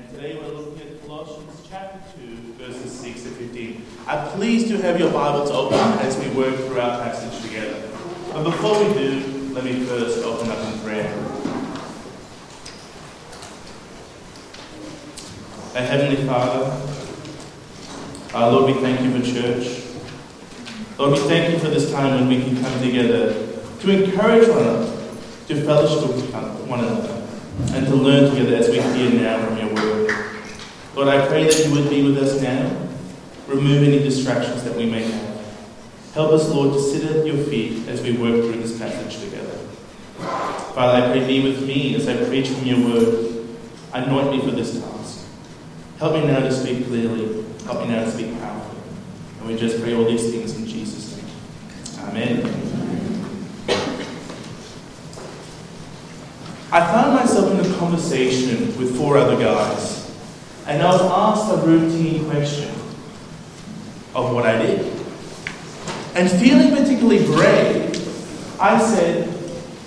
and today we're looking at Colossians chapter 2, verses 6 to 15. I'm pleased to have your Bibles open as we work through our passage together. But before we do, let me first open up in prayer. Our Heavenly Father, our Lord, we thank you for church. Lord, we thank you for this time when we can come together to encourage one another, to fellowship with one another, and to learn together as we hear now. Lord, I pray that you would be with us now, remove any distractions that we may have. Help us, Lord, to sit at your feet as we work through this passage together. Father, I pray be with me as I preach from your word. Anoint me for this task. Help me now to speak clearly. Help me now to speak powerfully. And we just pray all these things in Jesus' name. Amen. I found myself in a conversation with four other guys, and I was asked a routine question of what I did. And feeling particularly brave, I said,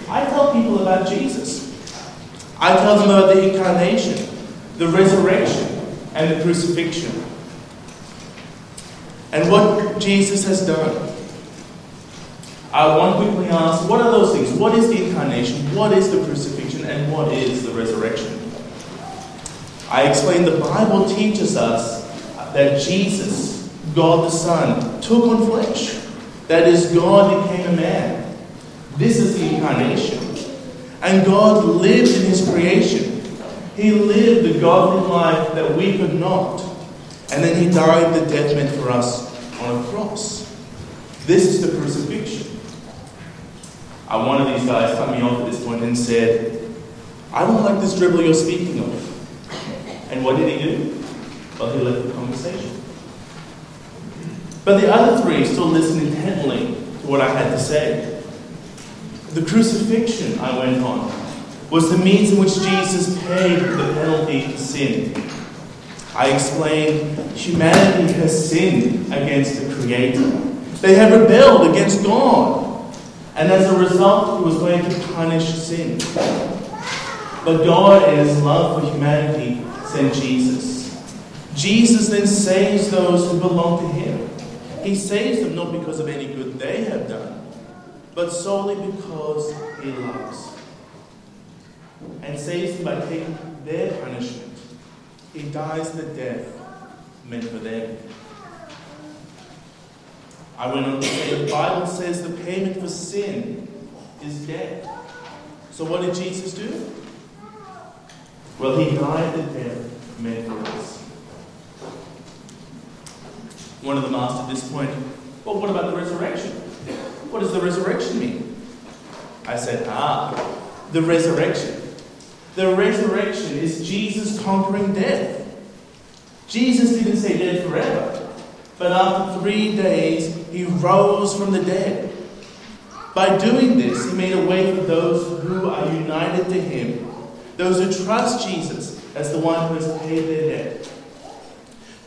I tell people about Jesus. I tell them about the incarnation, the resurrection, and the crucifixion. And what Jesus has done. I want to quickly ask what are those things? What is the incarnation? What is the crucifixion? And what is the resurrection? I explained the Bible teaches us that Jesus, God the Son, took on flesh. That is, God became a man. This is the incarnation. And God lived in His creation. He lived the godly life that we could not. And then He died the death meant for us on a cross. This is the crucifixion. Uh, one of these guys cut me off at this point and said, I don't like this dribble you're speaking of. And what did he do? Well, he left the conversation. But the other three still listened intently to what I had to say. The crucifixion, I went on, was the means in which Jesus paid the penalty for sin. I explained humanity has sinned against the Creator. They have rebelled against God. And as a result, He was going to punish sin. But God, in His love for humanity, sent Jesus. Jesus then saves those who belong to Him. He saves them not because of any good they have done, but solely because He loves. And saves them by taking their punishment. He dies the death meant for them. I went on to say the Bible says the payment for sin is death. So what did Jesus do? Well, he died the death meant for us. One of them asked at this point, well, what about the resurrection? What does the resurrection mean? I said, ah, the resurrection. The resurrection is Jesus conquering death. Jesus didn't say dead forever, but after three days, he rose from the dead. By doing this, he made a way for those who are united to him, those who trust Jesus as the one who has paid their debt.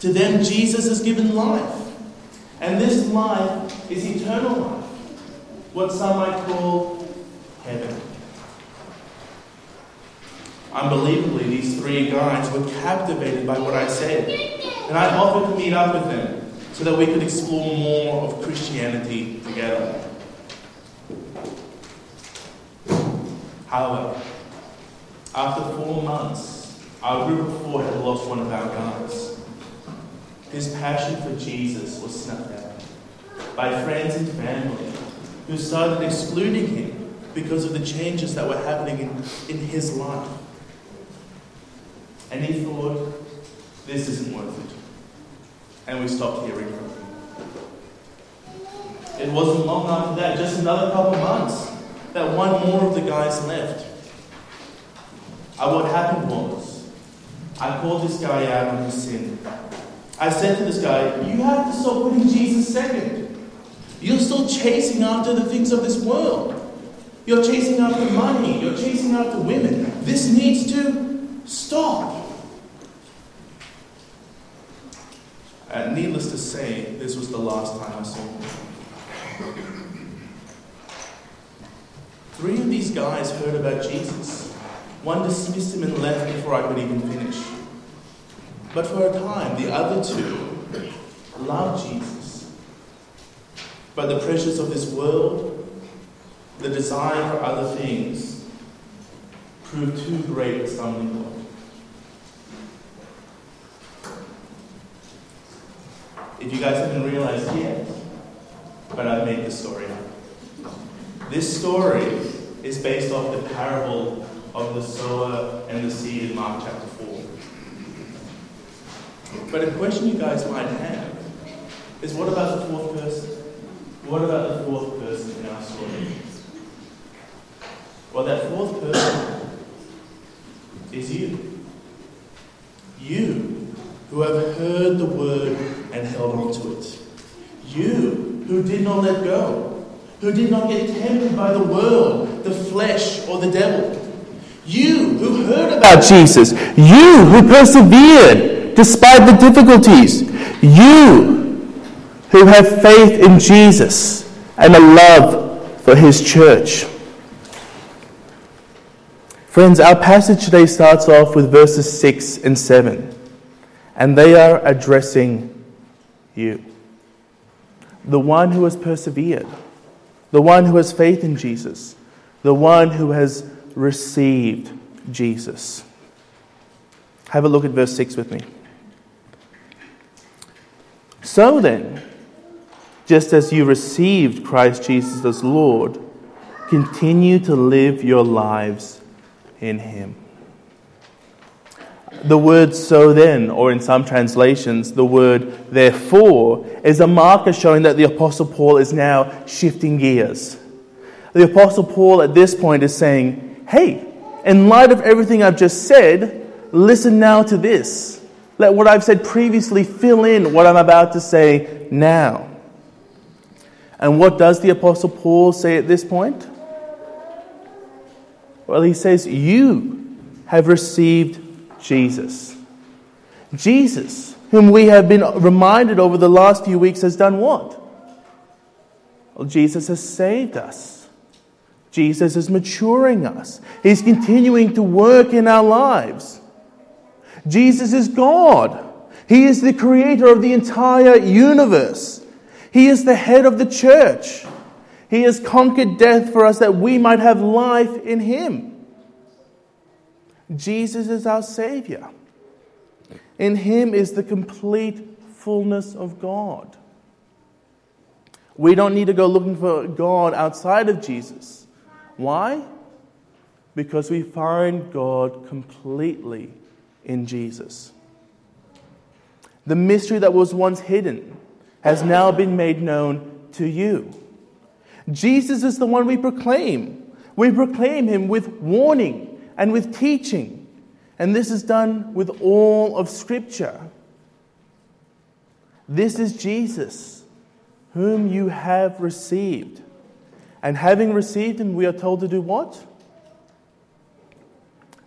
To them, Jesus has given life. And this life is eternal life, what some might call heaven. Unbelievably, these three guys were captivated by what I said, and I offered to meet up with them so that we could explore more of Christianity together. However, after four months, our group of four had lost one of our guys. His passion for Jesus was snuffed out by friends and family who started excluding him because of the changes that were happening in, in his life. And he thought, this isn't worth it. And we stopped hearing from him. It wasn't long after that, just another couple months, that one more of the guys left. And what happened was, I called this guy out on his sin. I said to this guy, You have to stop putting Jesus second. You're still chasing after the things of this world. You're chasing after money. You're chasing after women. This needs to stop. And needless to say, this was the last time I saw him. Three of these guys heard about Jesus. One dismissed him and left before I could even finish. But for a time, the other two loved Jesus. But the pressures of this world, the desire for other things, proved too great a stumbling block. If you guys haven't realized yet, but I've made this story up. This story is based off the parable of the sower and the seed in Mark chapter 4. But a question you guys might have is what about the fourth person? What about the fourth person in our story? Well, that fourth person is you. You who have heard the word and held on to it. You who did not let go, who did not get tempted by the world, the flesh, or the devil. You who heard about Jesus, you who persevered despite the difficulties, you who have faith in Jesus and a love for his church. Friends, our passage today starts off with verses 6 and 7, and they are addressing you. The one who has persevered, the one who has faith in Jesus, the one who has received Jesus. Have a look at verse 6 with me. So then, just as you received Christ Jesus as Lord, continue to live your lives in Him. The word so then, or in some translations, the word therefore, is a marker showing that the Apostle Paul is now shifting gears. The Apostle Paul at this point is saying, hey, in light of everything I've just said, listen now to this. Let what I've said previously fill in what I'm about to say now. And what does the Apostle Paul say at this point? Well, he says, You have received Jesus. Jesus, whom we have been reminded over the last few weeks, has done what? Well, Jesus has saved us. Jesus is maturing us. He's continuing to work in our lives. Jesus is God. He is the creator of the entire universe. He is the head of the church. He has conquered death for us that we might have life in Him. Jesus is our Savior. In Him is the complete fullness of God. We don't need to go looking for God outside of Jesus. Why? Because we find God completely in Jesus. The mystery that was once hidden has now been made known to you. Jesus is the one we proclaim. We proclaim Him with warning and with teaching. And this is done with all of Scripture. This is Jesus, whom you have received. And having received him, we are told to do what?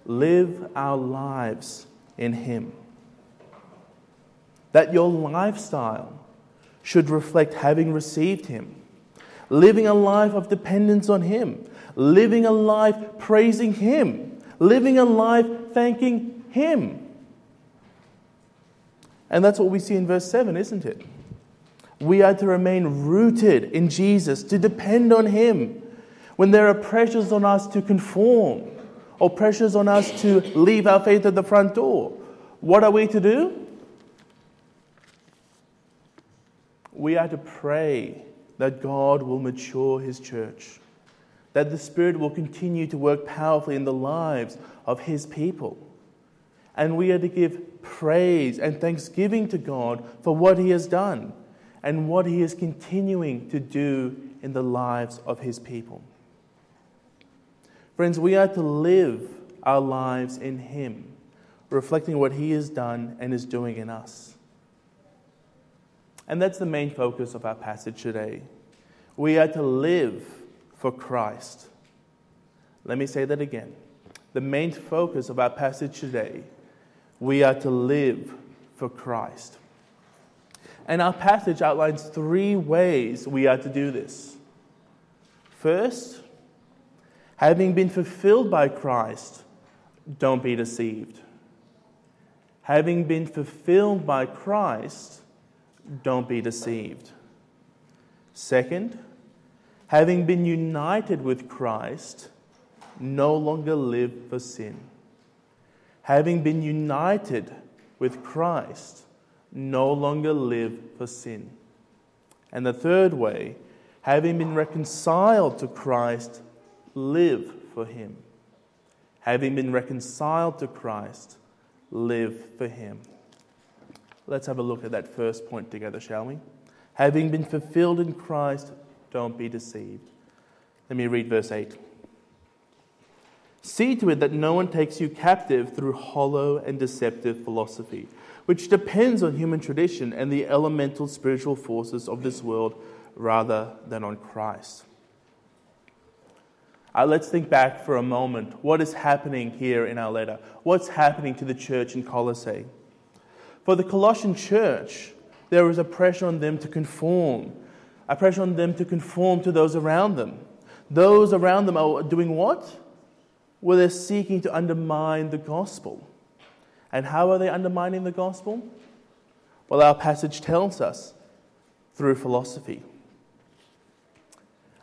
Live our lives in him. That your lifestyle should reflect having received him, living a life of dependence on him, living a life praising him living a life thanking Him. And that's what we see in verse 7, isn't it? We are to remain rooted in Jesus, to depend on Him. When there are pressures on us to conform or pressures on us to leave our faith at the front door, what are we to do? We are to pray that God will mature His church that the Spirit will continue to work powerfully in the lives of His people. And we are to give praise and thanksgiving to God for what He has done and what He is continuing to do in the lives of His people. Friends, we are to live our lives in Him, reflecting what He has done and is doing in us. And that's the main focus of our passage today. We are to live for Christ. Let me say that again. The main focus of our passage today, we are to live for Christ. And our passage outlines three ways we are to do this. First, having been fulfilled by Christ, don't be deceived. Having been fulfilled by Christ, don't be deceived. Second, having been united with Christ, no longer live for sin. Having been united with Christ, no longer live for sin. And the third way, having been reconciled to Christ, live for Him. Having been reconciled to Christ, live for Him. Let's have a look at that first point together, shall we? Having been fulfilled in Christ, don't be deceived. Let me read verse 8. See to it that no one takes you captive through hollow and deceptive philosophy, which depends on human tradition and the elemental spiritual forces of this world rather than on Christ. Uh, let's think back for a moment. What is happening here in our letter? What's happening to the church in Colossae? For the Colossian church, there was a pressure on them to conform, a pressure on them to conform to those around them. Those around them are doing what? Well, they're seeking to undermine the gospel. And how are they undermining the gospel? Well, our passage tells us through philosophy.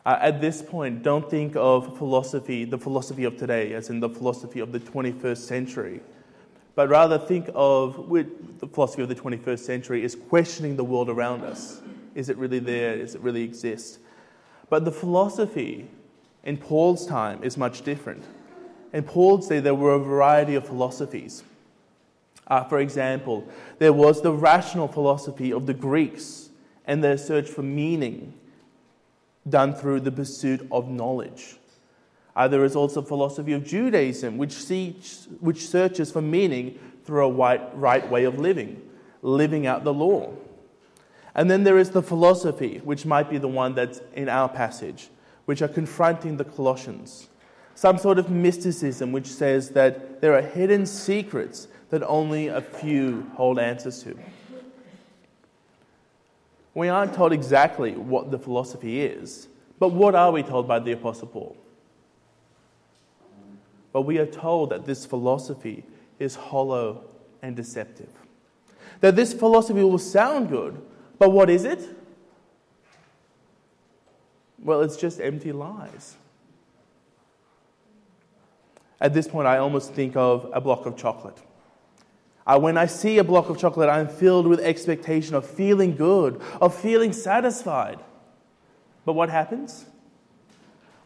Uh, at this point, don't think of philosophy, the philosophy of today, as in the philosophy of the 21st century, but rather think of the philosophy of the 21st century is questioning the world around us. Is it really there? Does it really exist? But the philosophy in Paul's time is much different. In Paul's day, there were a variety of philosophies. Uh, for example, there was the rational philosophy of the Greeks and their search for meaning done through the pursuit of knowledge. Uh, there is also philosophy of Judaism, which, seeks, which searches for meaning through a right, right way of living, living out the law. And then there is the philosophy, which might be the one that's in our passage, which are confronting the Colossians. Some sort of mysticism which says that there are hidden secrets that only a few hold answers to. We aren't told exactly what the philosophy is, but what are we told by the Apostle Paul? But we are told that this philosophy is hollow and deceptive. That this philosophy will sound good, but what is it? Well, it's just empty lies. At this point, I almost think of a block of chocolate. Uh, when I see a block of chocolate, I'm filled with expectation of feeling good, of feeling satisfied. But what happens?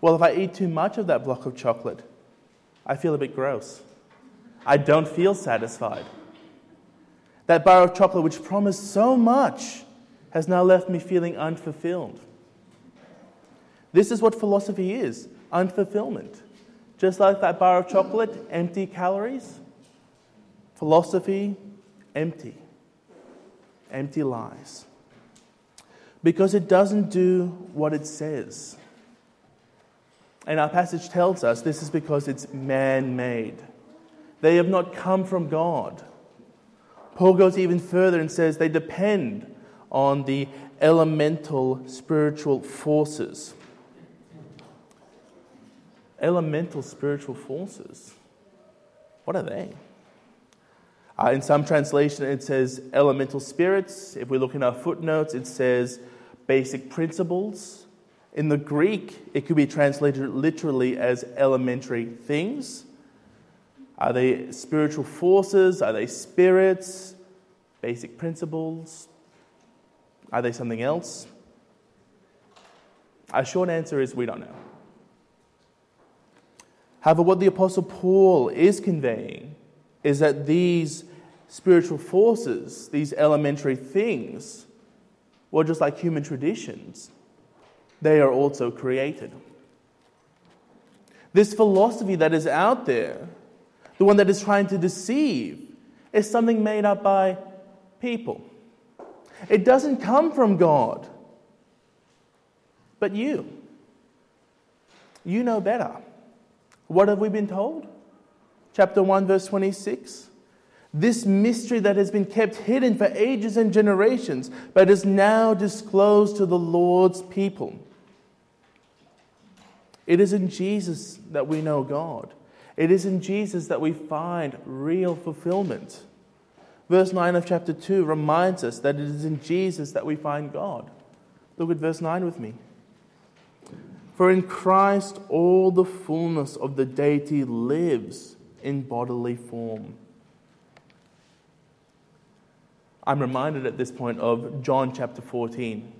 Well, if I eat too much of that block of chocolate, I feel a bit gross. I don't feel satisfied. That bar of chocolate, which promised so much, has now left me feeling unfulfilled. This is what philosophy is unfulfillment. Just like that bar of chocolate, empty calories, Philosophy, empty. Empty lies. Because it doesn't do what it says. And our passage tells us this is because it's man made. They have not come from God. Paul goes even further and says they depend on the elemental spiritual forces. Elemental spiritual forces. What are they? Uh, in some translation, it says elemental spirits. If we look in our footnotes, it says basic principles. In the Greek, it could be translated literally as elementary things. Are they spiritual forces? Are they spirits? Basic principles? Are they something else? Our short answer is we don't know. However, what the Apostle Paul is conveying is that these spiritual forces, these elementary things, well, just like human traditions, they are also created. This philosophy that is out there, the one that is trying to deceive, is something made up by people. It doesn't come from God, but you. You know better. What have we been told? Chapter 1, verse 26 This mystery that has been kept hidden for ages and generations, but is now disclosed to the Lord's people. It is in Jesus that we know God. It is in Jesus that we find real fulfillment. Verse 9 of chapter 2 reminds us that it is in Jesus that we find God. Look at verse 9 with me. For in Christ all the fullness of the deity lives in bodily form. I'm reminded at this point of John chapter 14.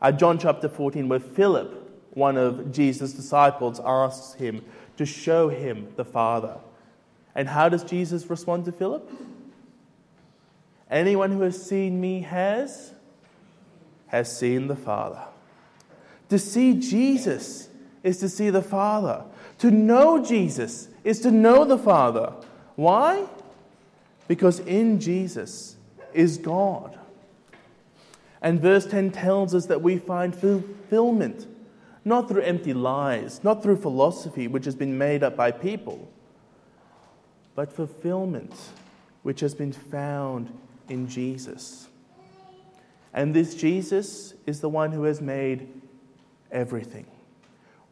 At John chapter 14, where Philip, one of Jesus' disciples, asks him to show him the Father. And how does Jesus respond to Philip? Anyone who has seen me has has seen the Father. To see Jesus is to see the Father. To know Jesus is to know the Father. Why? Because in Jesus is God. And verse 10 tells us that we find fulfillment not through empty lies, not through philosophy which has been made up by people, but fulfillment which has been found in Jesus. And this Jesus is the one who has made everything.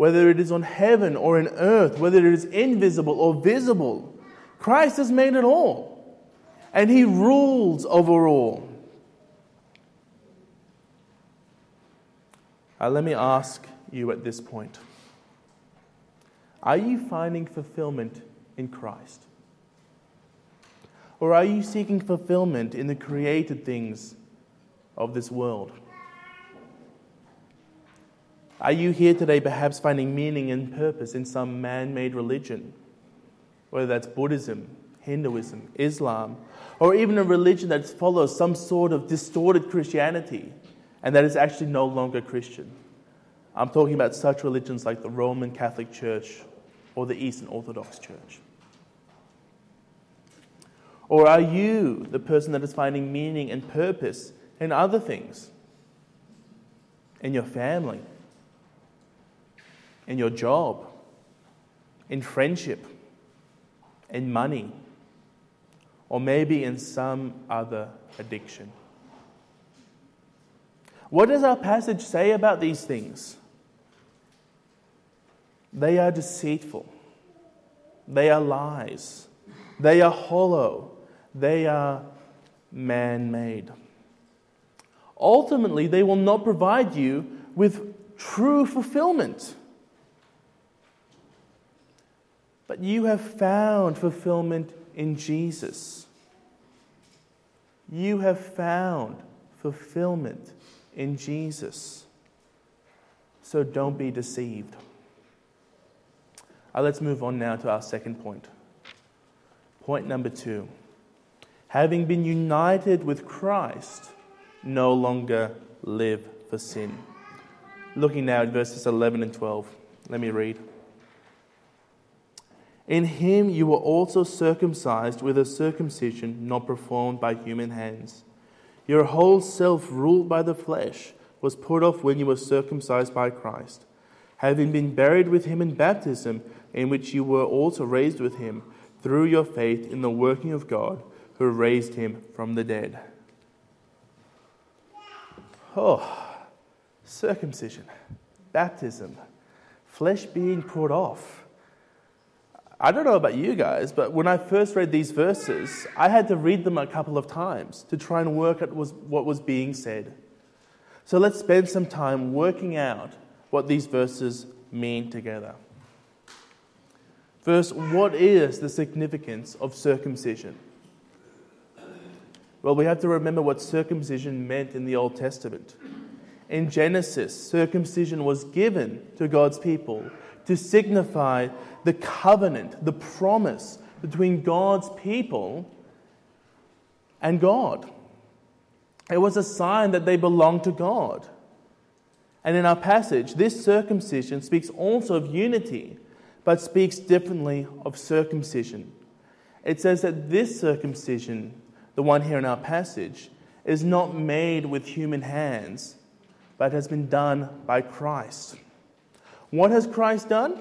Whether it is on heaven or in earth, whether it is invisible or visible, Christ has made it all. And he rules over all. Uh, let me ask you at this point Are you finding fulfillment in Christ? Or are you seeking fulfillment in the created things of this world? Are you here today perhaps finding meaning and purpose in some man made religion? Whether that's Buddhism, Hinduism, Islam, or even a religion that follows some sort of distorted Christianity and that is actually no longer Christian. I'm talking about such religions like the Roman Catholic Church or the Eastern Orthodox Church. Or are you the person that is finding meaning and purpose in other things? In your family, in your job, in friendship, in money, or maybe in some other addiction. What does our passage say about these things? They are deceitful, they are lies, they are hollow, they are man made. Ultimately, they will not provide you with true fulfillment. But you have found fulfillment in Jesus. You have found fulfillment in Jesus. So don't be deceived. Uh, let's move on now to our second point. Point number two having been united with Christ, no longer live for sin. Looking now at verses 11 and 12, let me read. In him you were also circumcised with a circumcision not performed by human hands. Your whole self, ruled by the flesh, was put off when you were circumcised by Christ, having been buried with him in baptism, in which you were also raised with him through your faith in the working of God who raised him from the dead. Oh, circumcision, baptism, flesh being put off. I don't know about you guys, but when I first read these verses, I had to read them a couple of times to try and work out what was being said. So let's spend some time working out what these verses mean together. First, what is the significance of circumcision? Well, we have to remember what circumcision meant in the Old Testament. In Genesis, circumcision was given to God's people to signify the covenant, the promise between God's people and God. It was a sign that they belonged to God. And in our passage, this circumcision speaks also of unity, but speaks differently of circumcision. It says that this circumcision the one here in our passage, is not made with human hands, but has been done by Christ. What has Christ done?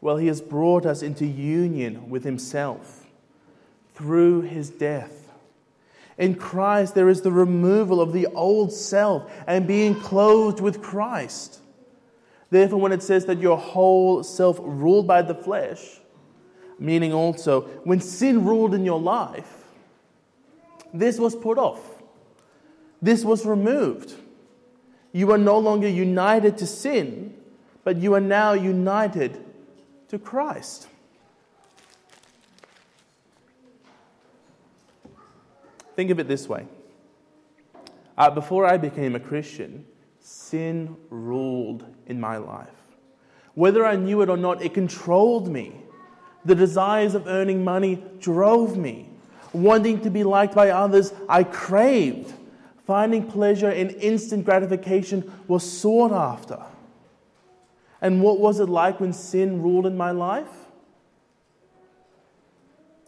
Well, he has brought us into union with himself. through his death. In Christ, there is the removal of the old self and being clothed with Christ. Therefore, when it says that your whole self ruled by the flesh, meaning also when sin ruled in your life, this was put off. This was removed. You are no longer united to sin, but you are now united to Christ. Think of it this way uh, before I became a Christian, sin ruled in my life. Whether I knew it or not, it controlled me. The desires of earning money drove me. Wanting to be liked by others, I craved. Finding pleasure in instant gratification was sought after. And what was it like when sin ruled in my life?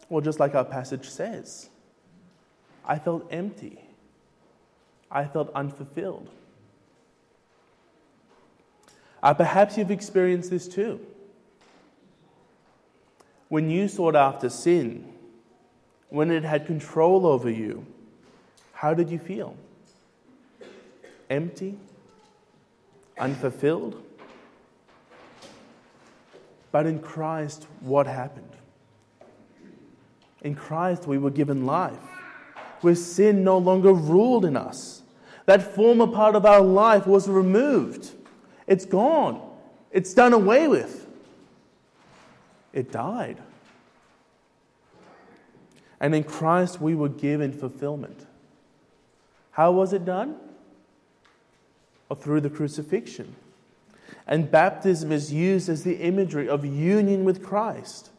Well, just like our passage says, I felt empty. I felt unfulfilled. Uh, perhaps you've experienced this too. When you sought after sin, when it had control over you, how did you feel? Empty? Unfulfilled? But in Christ, what happened? In Christ, we were given life, where sin no longer ruled in us. That former part of our life was removed. It's gone. It's done away with. It died. And in Christ, we were given fulfillment. How was it done? Or through the crucifixion. And baptism is used as the imagery of union with Christ.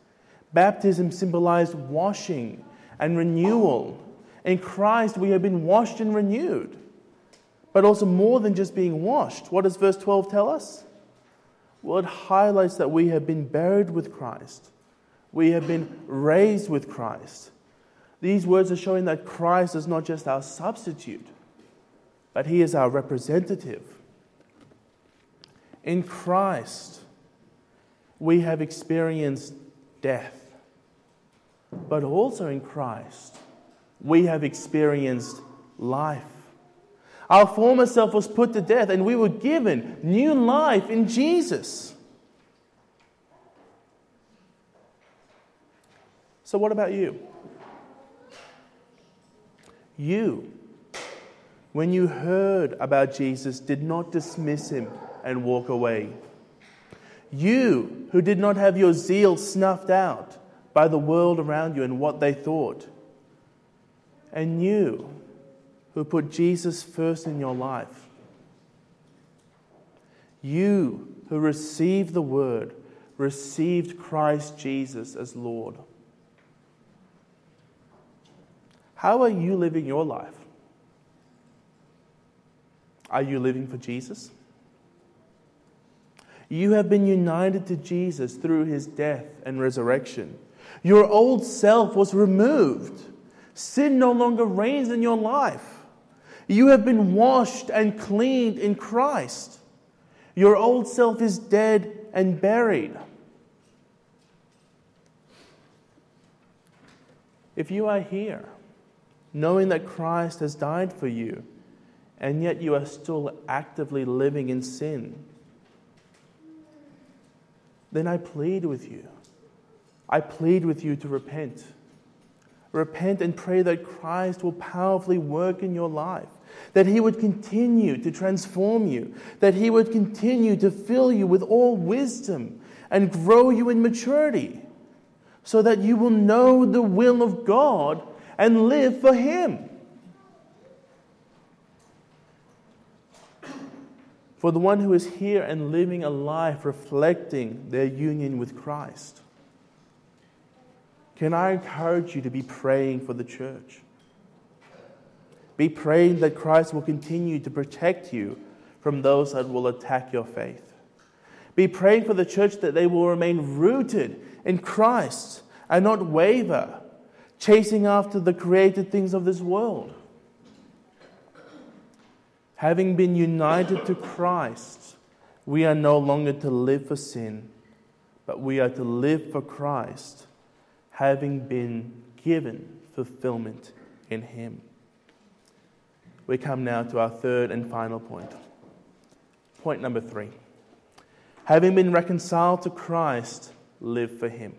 Baptism symbolized washing and renewal. In Christ, we have been washed and renewed but also more than just being washed. What does verse 12 tell us? Well, it highlights that we have been buried with Christ, we have been raised with Christ. These words are showing that Christ is not just our substitute, but he is our representative. In Christ, we have experienced death, but also in Christ, we have experienced life. Our former self was put to death, and we were given new life in Jesus. So, what about you? You, when you heard about Jesus, did not dismiss him and walk away. You, who did not have your zeal snuffed out by the world around you and what they thought. And you, who put Jesus first in your life. You who received the word, received Christ Jesus as Lord. How are you living your life? Are you living for Jesus? You have been united to Jesus through his death and resurrection. Your old self was removed. Sin no longer reigns in your life. You have been washed and cleaned in Christ. Your old self is dead and buried. If you are here, knowing that Christ has died for you, and yet you are still actively living in sin, then I plead with you. I plead with you to repent. Repent and pray that Christ will powerfully work in your life that He would continue to transform you, that He would continue to fill you with all wisdom and grow you in maturity, so that you will know the will of God and live for Him. For the one who is here and living a life reflecting their union with Christ, can I encourage you to be praying for the church? Be praying that Christ will continue to protect you from those that will attack your faith. Be praying for the church that they will remain rooted in Christ and not waver, chasing after the created things of this world. Having been united to Christ, we are no longer to live for sin, but we are to live for Christ, having been given fulfillment in Him. We come now to our third and final point. Point number three. Having been reconciled to Christ, live for Him.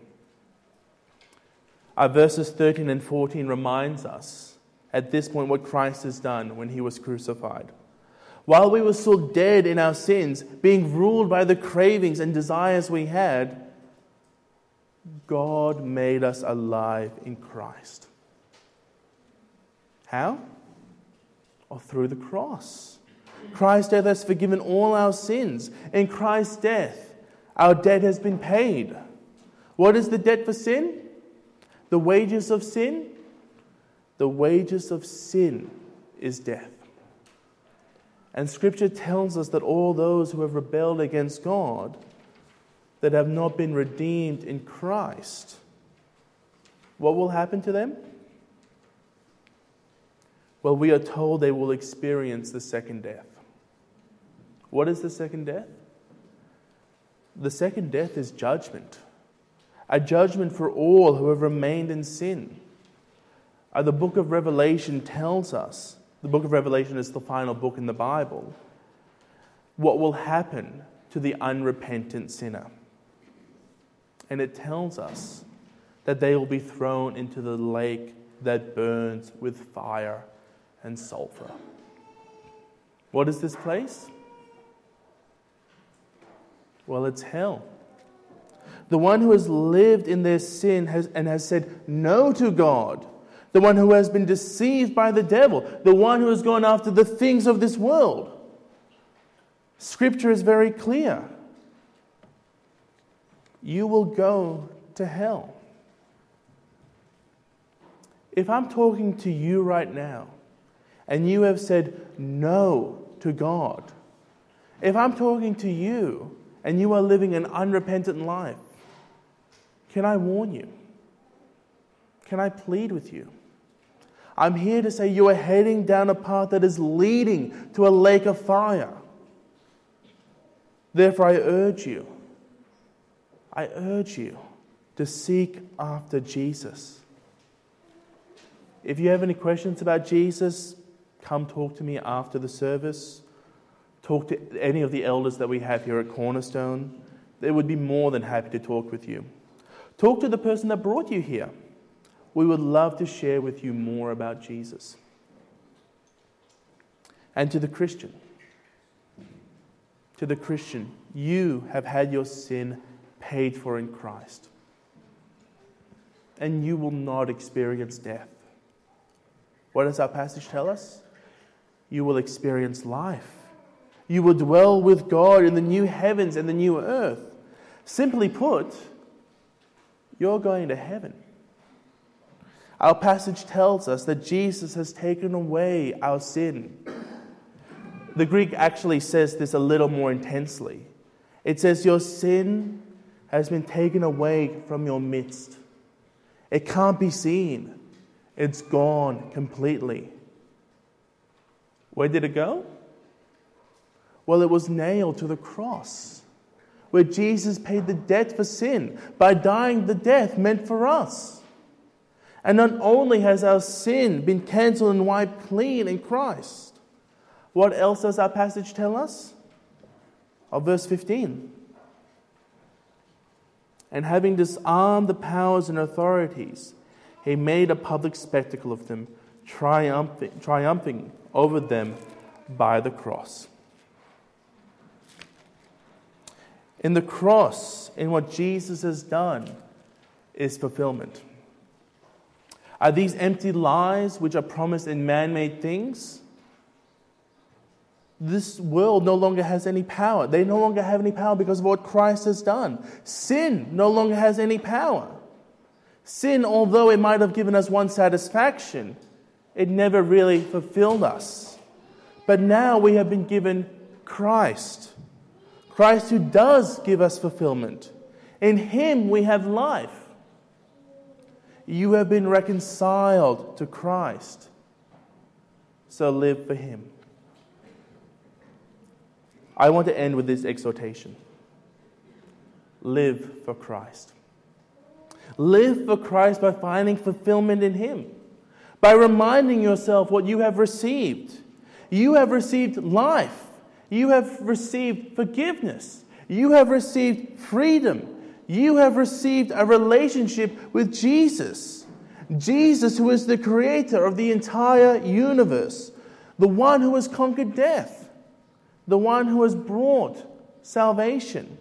Our verses 13 and 14 reminds us at this point what Christ has done when He was crucified. While we were still dead in our sins, being ruled by the cravings and desires we had, God made us alive in Christ. How? Or through the cross. Christ's death has forgiven all our sins. In Christ's death, our debt has been paid. What is the debt for sin? The wages of sin? The wages of sin is death. And Scripture tells us that all those who have rebelled against God, that have not been redeemed in Christ, what will happen to them? Well, we are told they will experience the second death. What is the second death? The second death is judgment, a judgment for all who have remained in sin. Uh, the book of Revelation tells us, the book of Revelation is the final book in the Bible, what will happen to the unrepentant sinner. And it tells us that they will be thrown into the lake that burns with fire and sulfur. What is this place? Well, it's hell. The one who has lived in their sin has, and has said no to God, the one who has been deceived by the devil, the one who has gone after the things of this world. Scripture is very clear. You will go to hell. If I'm talking to you right now, and you have said no to God, if I'm talking to you and you are living an unrepentant life, can I warn you? Can I plead with you? I'm here to say you are heading down a path that is leading to a lake of fire. Therefore, I urge you, I urge you to seek after Jesus. If you have any questions about Jesus, come talk to me after the service. Talk to any of the elders that we have here at Cornerstone. They would be more than happy to talk with you. Talk to the person that brought you here. We would love to share with you more about Jesus. And to the Christian, to the Christian, you have had your sin paid for in Christ. And you will not experience death. What does our passage tell us? you will experience life. You will dwell with God in the new heavens and the new earth. Simply put, you're going to heaven. Our passage tells us that Jesus has taken away our sin. The Greek actually says this a little more intensely. It says, Your sin has been taken away from your midst. It can't be seen, it's gone completely. Where did it go? Well, it was nailed to the cross, where Jesus paid the debt for sin by dying the death meant for us. And not only has our sin been cancelled and wiped clean in Christ, what else does our passage tell us? Of verse 15. And having disarmed the powers and authorities, he made a public spectacle of them, triumphing, triumphing over them by the cross. In the cross, in what Jesus has done, is fulfillment. Are these empty lies which are promised in man made things? This world no longer has any power. They no longer have any power because of what Christ has done. Sin no longer has any power. Sin, although it might have given us one satisfaction, it never really fulfilled us. But now we have been given Christ. Christ who does give us fulfillment. In Him we have life. You have been reconciled to Christ. So live for Him. I want to end with this exhortation live for Christ. Live for Christ by finding fulfillment in Him, by reminding yourself what you have received. You have received life, you have received forgiveness, you have received freedom, you have received a relationship with Jesus. Jesus, who is the creator of the entire universe, the one who has conquered death, the one who has brought salvation.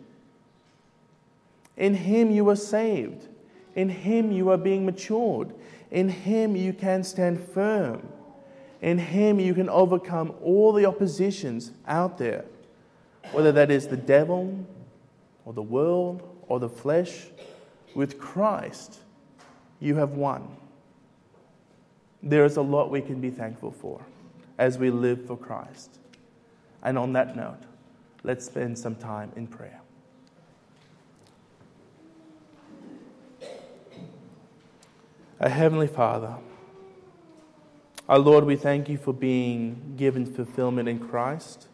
In him you are saved. In him you are being matured. In him you can stand firm. In him you can overcome all the oppositions out there, whether that is the devil or the world or the flesh. With Christ, you have won. There is a lot we can be thankful for as we live for Christ. And on that note, let's spend some time in prayer. Our Heavenly Father, our Lord, we thank you for being given fulfillment in Christ.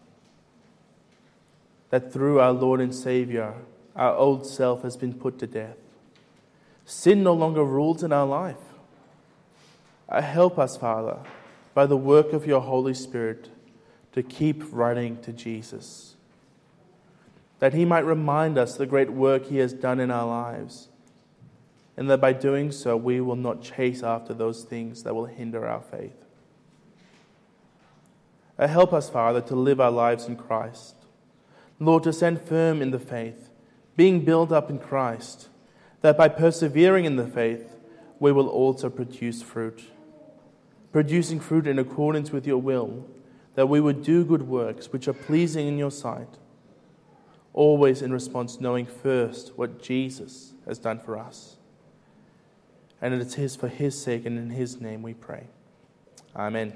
That through our Lord and Savior, our old self has been put to death. Sin no longer rules in our life. Uh, help us, Father, by the work of your Holy Spirit, to keep running to Jesus. That He might remind us the great work He has done in our lives, and that by doing so, we will not chase after those things that will hinder our faith. Uh, help us, Father, to live our lives in Christ. Lord, to stand firm in the faith, being built up in Christ, that by persevering in the faith, we will also produce fruit producing fruit in accordance with your will, that we would do good works which are pleasing in your sight, always in response knowing first what Jesus has done for us. And it is for his sake and in his name we pray. Amen.